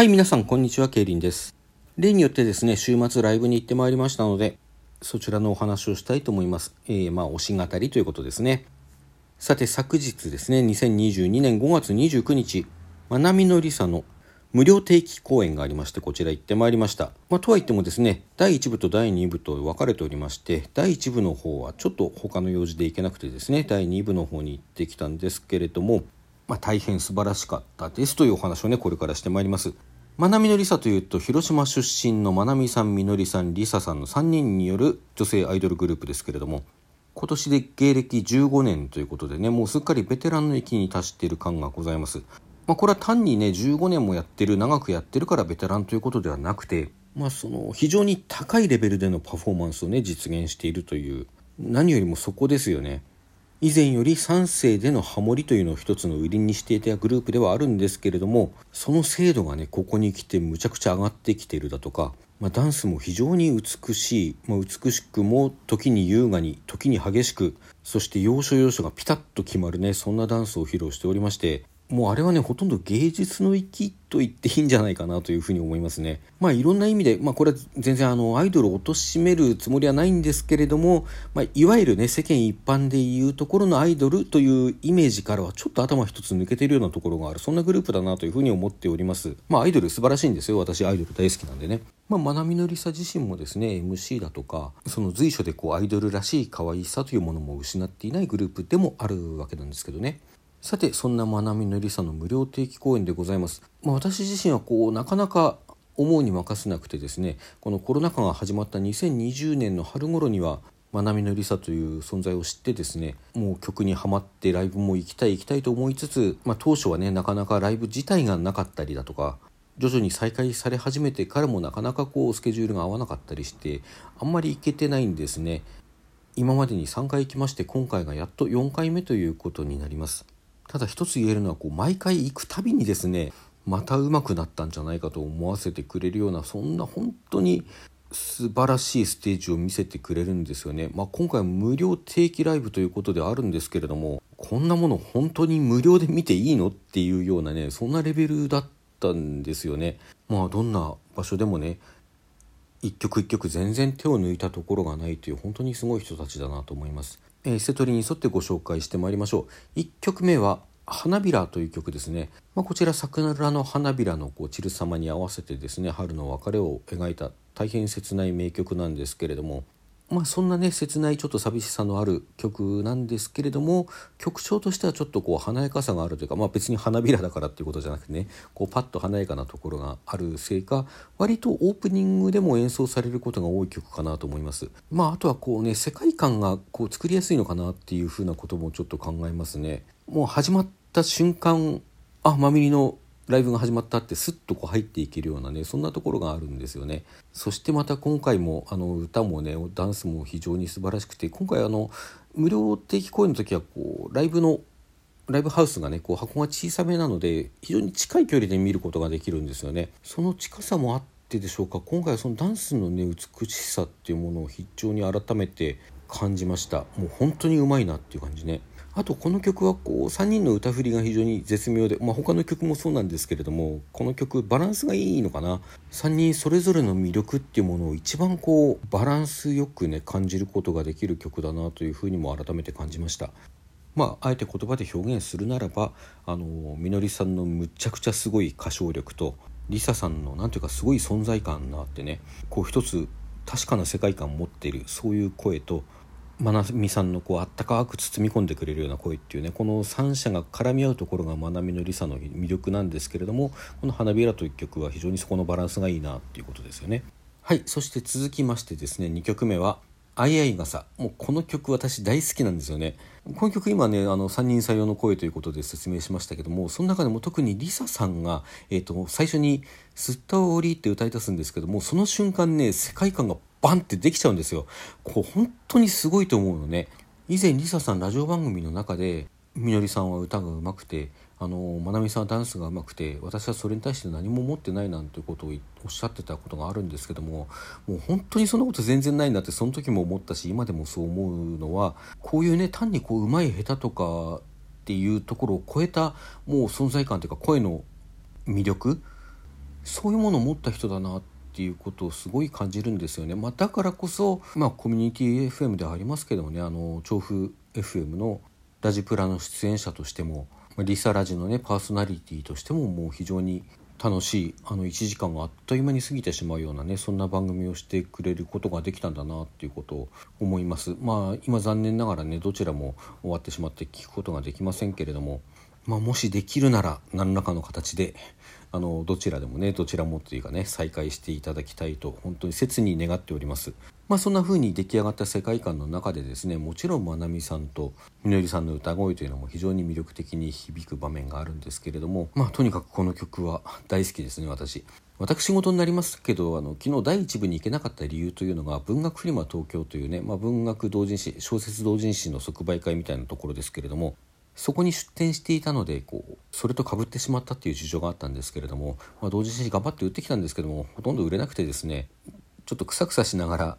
はい、皆さん、こんにちは、ケイリンです。例によってですね、週末ライブに行ってまいりましたので、そちらのお話をしたいと思います。えー、まあ、推し語りということですね。さて、昨日ですね、2022年5月29日、まなみのりさの無料定期公演がありまして、こちら行ってまいりました。まあ、とはいってもですね、第1部と第2部と分かれておりまして、第1部の方はちょっと他の用事で行けなくてですね、第2部の方に行ってきたんですけれども、まあ、大変素晴らしかったですというお話をね、これからしてまいります。まなみのりさというと、広島出身のまなみさん、みのりさん、りささんの3人による女性アイドルグループですけれども、今年で芸歴15年ということでね、もうすっかりベテランの域に達している感がございます。まあ、これは単にね、15年もやってる、長くやってるからベテランということではなくて、まあ、その非常に高いレベルでのパフォーマンスをね、実現しているという、何よりもそこですよね。以前より3世でのハモリというのを一つの売りにしていたグループではあるんですけれどもその精度がねここに来てむちゃくちゃ上がってきてるだとか、まあ、ダンスも非常に美しい、まあ、美しくも時に優雅に時に激しくそして要所要所がピタッと決まるねそんなダンスを披露しておりましてもうあれはね、ほとんど芸術の域と言っていいんじゃないかなというふうに思いますね。まあいろんな意味で、まあこれは全然あのアイドルを貶めるつもりはないんですけれども、まあいわゆるね、世間一般でいうところのアイドルというイメージからはちょっと頭一つ抜けてるようなところがある、そんなグループだなというふうに思っております。まあアイドル素晴らしいんですよ。私アイドル大好きなんでね。まあ、まなみのりさ自身もですね MC だとかその随所でこうアイドルらしい可愛さというものも失っていないグループでもあるわけなんですけどねさてそんなまなみのりさの無料定期公演でございます、まあ、私自身はこうなかなか思うに任せなくてですねこのコロナ禍が始まった2020年の春頃にはまなみのりさという存在を知ってですねもう曲にはまってライブも行きたい行きたいと思いつつ、まあ、当初はねなかなかライブ自体がなかったりだとか徐々に再開され始めてからもなかなかこうスケジュールが合わなかったりしてあんまり行けてないんですね。今までに3回行きまして今回がやっと4回目ということになります。ただ一つ言えるのはこう毎回行くたびにですねまた上手くなったんじゃないかと思わせてくれるようなそんな本当に素晴らしいステージを見せてくれるんですよね。まあ、今回無料定期ライブということであるんですけれどもこんなもの本当に無料で見ていいのっていうようなねそんなレベルだったんですよね。まあどんな場所でもね一曲一曲全然手を抜いたところがないという本当にすごい人たちだなと思います。えー、瀬戸りに沿ってご紹介してまいりましょう。1曲目は「花びら」という曲ですね、まあ、こちら桜の花びらのこう散る様に合わせてですね春の別れを描いた大変切ない名曲なんですけれどもまあそんなね切ないちょっと寂しさのある曲なんですけれども曲調としてはちょっとこう華やかさがあるというかまあ別に花びらだからっていうことじゃなくてねこうパッと華やかなところがあるせいか割とオープニングでも演奏されることが多い曲かなと思います。まああとはこうね世界観がこう作りやすいのかなっていうふうなこともちょっと考えますね。もう始まった瞬間あマミリのライブが始まったってスッとこう入っていけるようなねそんなところがあるんですよね。そしてまた今回もあの歌もねダンスも非常に素晴らしくて今回あの無料定期公演の時はこうライブのライブハウスがねこう箱が小さめなので非常に近い距離で見ることができるんですよね。その近さもあってでしょうか。今回はそのダンスのね美しさっていうものを非常に改めて感じました。もう本当にうまいなっていう感じね。あとこの曲はこう3人の歌振りが非常に絶妙で、まあ、他の曲もそうなんですけれどもこの曲バランスがいいのかな3人それぞれの魅力っていうものを一番こうバランスよくね感じることができる曲だなというふうにも改めて感じました。まあ、あえて言葉で表現するならばあのみのりさんのむちゃくちゃすごい歌唱力とりささんのなんていうかすごい存在感があってねこう一つ確かな世界観を持っているそういう声とまなみさんのこうあったかく包み込んでくれるような声っていうねこの3者が絡み合うところがまなみのりさの魅力なんですけれどもこの「花びら」という曲は非常にそこのバランスがいいなっていうことですよね。はいそして続きましてですね2曲目は「あいあい傘」もうこの曲私大好きなんですよね。この曲今ねあの3人採用の声ということで説明しましたけどもその中でも特にリサさんが、えーと、最初に「すったおり」って歌い出すんですけどもその瞬間ね世界観がバンってできちゃうんですよ。こう本当にすごいと思うのね。以前リサさんラジオ番組の中でみのりさんは歌がうまくてあのまなみさんはダンスがうまくて私はそれに対して何も持ってないなんてことをおっしゃってたことがあるんですけどももう本当にそんなこと全然ないんだってその時も思ったし今でもそう思うのはこういうね単にこう上手い下手とかっていうところを超えたもう存在感というか声の魅力そういうものを持った人だなってていうことをすごい感じるんですよね。まあ、だからこそ、まあ、コミュニティ FM ではありますけどもねあの調布 FM のラジプラの出演者としてもまリサラジのねパーソナリティとしてももう非常に楽しいあの1時間があっという間に過ぎてしまうようなねそんな番組をしてくれることができたんだなっていうことを思いますまあ今残念ながらねどちらも終わってしまって聞くことができませんけれどもまあ、もしできるなら何らかの形であのどちらでもねどちらもというかね再開していただきたいと本当に切に願っております。まあ、そんな風に出来上がった世界観の中でですねもちろんまなみさんとみのりさんの歌声というのも非常に魅力的に響く場面があるんですけれどもまあとにかくこの曲は大好きですね私。私事になりますけどあの昨日第1部に行けなかった理由というのが文学フリマ東京というね、まあ、文学同人誌小説同人誌の即売会みたいなところですけれどもそこに出店していたのでこうそれとかぶってしまったっていう事情があったんですけれども、まあ、同時に頑張って売ってきたんですけどもほとんど売れなくてですねちょっとくさくさしながら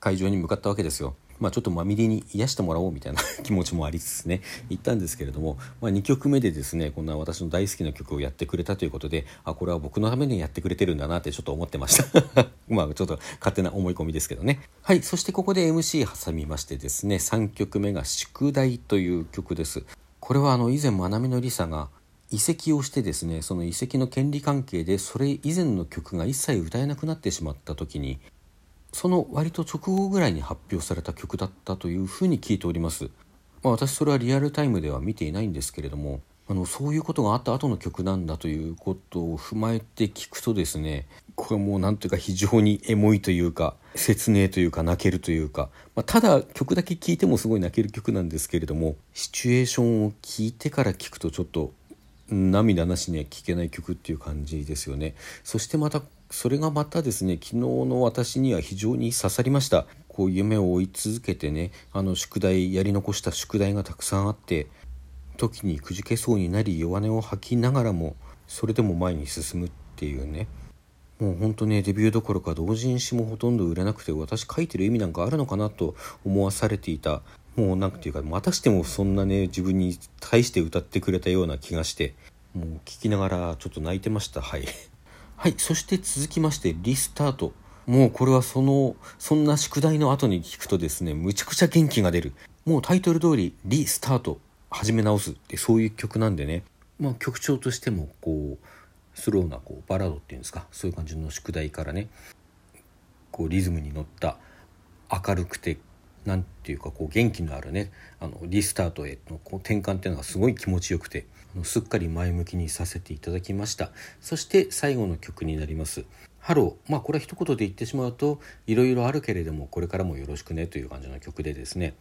会場に向かったわけですよ。まあ、ちょっとまみれに癒してもらおうみたいな 気持ちもありつつね行ったんですけれども、まあ、2曲目でですねこんな私の大好きな曲をやってくれたということであこれは僕のためにやってくれてるんだなってちょっと思ってました。まあちょっと勝手な思い込みですけどね。はいそしてここで MC 挟みましてですね3曲目が「宿題」という曲です。これはあの以前まなみのりさが移籍をしてですねその移籍の権利関係でそれ以前の曲が一切歌えなくなってしまった時にその割と直後ぐらいに発表された曲だったというふうに聞いております、まあ、私それはリアルタイムでは見ていないんですけれどもあのそういうことがあった後の曲なんだということを踏まえて聞くとですねこれもう何というか非常にエモいというか説明というか泣けるというか、まあ、ただ曲だけ聴いてもすごい泣ける曲なんですけれどもシチュエーションを聞いてから聞くとちょっと涙なしには聴けない曲っていう感じですよね。そしてまたそれがまたですね昨日の私には非常に刺さりました。こう夢を追い続けてねあの宿題やり残した宿題がたくさんあって時にくじけそうになり弱音を吐きながらもそれでも前に進むっていうね。もうほんとねデビューどころか同人誌もほとんど売れなくて私書いてる意味なんかあるのかなと思わされていた。もうなんていうかまたしてもそんなね自分に対して歌ってくれたような気がしてもう聞きながらちょっと泣いてました。はい。はいそして続きましてリスタート。もうこれはそのそんな宿題の後に聞くとですねむちゃくちゃ元気が出る。もうタイトル通りリスタート始め直すってそういう曲なんでね。まあ曲調としてもこうスローなこうバラードっていうんですかそういう感じの宿題からねこうリズムに乗った明るくてなんていうかこう元気のあるねあのリスタートへのこう転換っていうのがすごい気持ちよくてすっかり前向きにさせていただきました。そして最後の曲になります「ハロー」まあこれは一言で言ってしまうといろいろあるけれどもこれからもよろしくねという感じの曲でですね。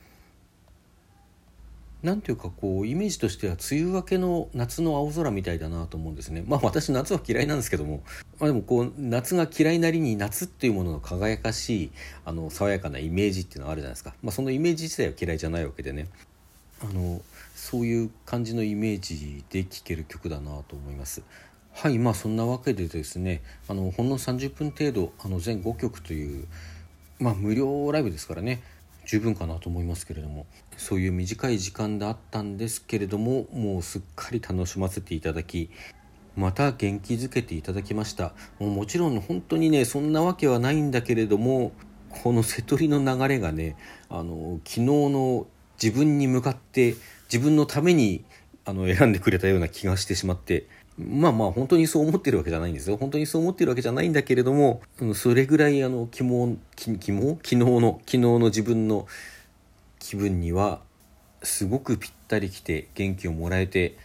なんていうかこうイメージとしては梅雨明けの夏の青空みたいだなと思うんですね。まあ私夏は嫌いなんですけども、まあ、でもこう夏が嫌いなりに夏っていうものの輝かしいあの爽やかなイメージっていうのがあるじゃないですか、まあ、そのイメージ自体は嫌いじゃないわけでね。あのそういう感じのイメージで聴ける曲だなと思います。はいまあそんなわけでですねあのほんの30分程度あの全5曲というまあ無料ライブですからね。十分かなと思いますけれども。そういう短い時間であったんですけれどももうすっかり楽しませていただきまた元気づけていただきました。もうもちろん本当にねそんなわけはないんだけれどもこの瀬戸りの流れがねあの昨日の自分に向かって自分のためにあの選んでくれたような気がしてしまってまあまあ本当にそう思ってるわけじゃないんですよ。本当にそう思ってるわけじゃないんだけれどもそれぐらいあの肝肝？昨日の昨日の自分の気分にはすごくぴったりきて元気をもらえて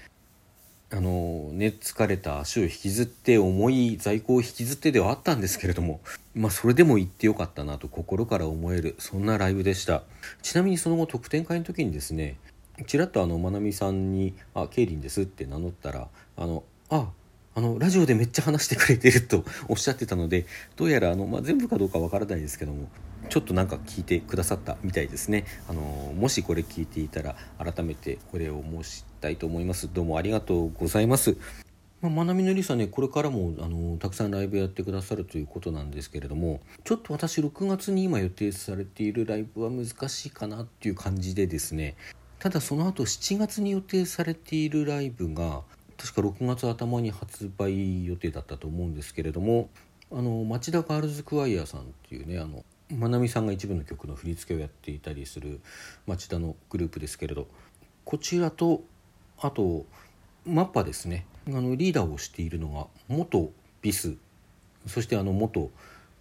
あのね疲れた足を引きずって重い在庫を引きずってではあったんですけれどもまあそれでも行ってよかったなと心から思えるそんなライブでした。ちなみにその後特典会の時にですねちらっとあのまなみさんに「あケイリンです」って名乗ったらあのああのラジオでめっちゃ話してくれてると おっしゃってたのでどうやらあの、まあ、全部かどうかわからないですけどもちょっとなんか聞いてくださったみたいですね。あのもしこれ聞いていたら改めてこれを申したいと思います。どうもありがとうございます。まあ、まなみのりさねこれからもあのたくさんライブやってくださるということなんですけれどもちょっと私6月に今予定されているライブは難しいかなっていう感じでですねただその後7月に予定されているライブが確か6月頭に発売予定だったと思うんですけれどもあの町田ガールズクワイアさんっていうねあのまなみさんが一部の曲の振り付けをやっていたりする町田のグループですけれどこちらとあとマッパですね。あのリーダーをしているのが元ビス。そしてあの元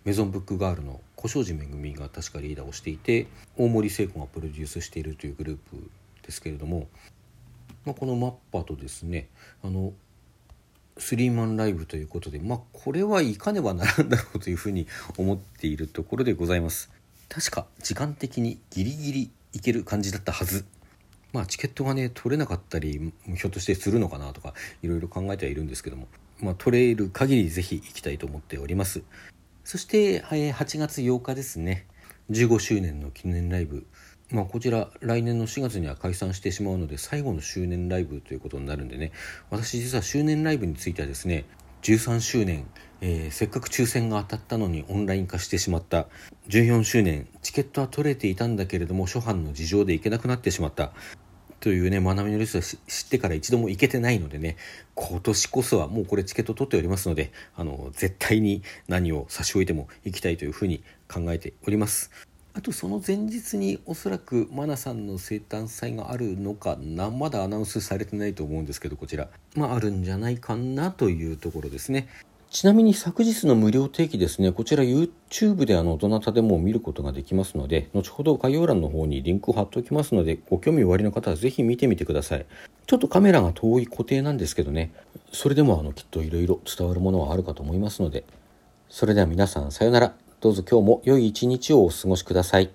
メゾンブックガールの小庄司めぐみが確かリーダーをしていて大森聖子がプロデュースしているというグループですけれども、まあ、このマッパとですねあのスリーマンライブということでまあこれはいかねばならんだろうというふうに思っているところでございます。確か時間的にギリギリいける感じだったはず。まあチケットがね取れなかったりひょっとしてするのかなとかいろいろ考えてはいるんですけども。まあ取れる限りぜひ行きたいと思っております。そして、8月8日ですね。15周年の記念ライブ。まあ、こちら来年の4月には解散してしまうので最後の周年ライブということになるんでね。私実は周年ライブについてはですね13周年、えー、せっかく抽選が当たったのにオンライン化してしまった。14周年チケットは取れていたんだけれども初版の事情で行けなくなってしまった。というね学びのリストを知ってから一度も行けてないのでね今年こそはもうこれチケット取っておりますのであの絶対に何を差し置いても行きたいというふうに考えております。あとその前日におそらくマナさんの生誕祭があるのかなまだアナウンスされてないと思うんですけどこちら。まああるんじゃないかなというところですね。ちなみに昨日の無料定期ですね。こちら YouTube であのどなたでも見ることができますので後ほど概要欄の方にリンクを貼っておきますのでご興味おありの方はぜひ見てみてください。ちょっとカメラが遠い固定なんですけどね。それでもあのきっといろいろ伝わるものはあるかと思いますので。それでは皆さんさようなら。どうぞ今日も良い一日をお過ごしください。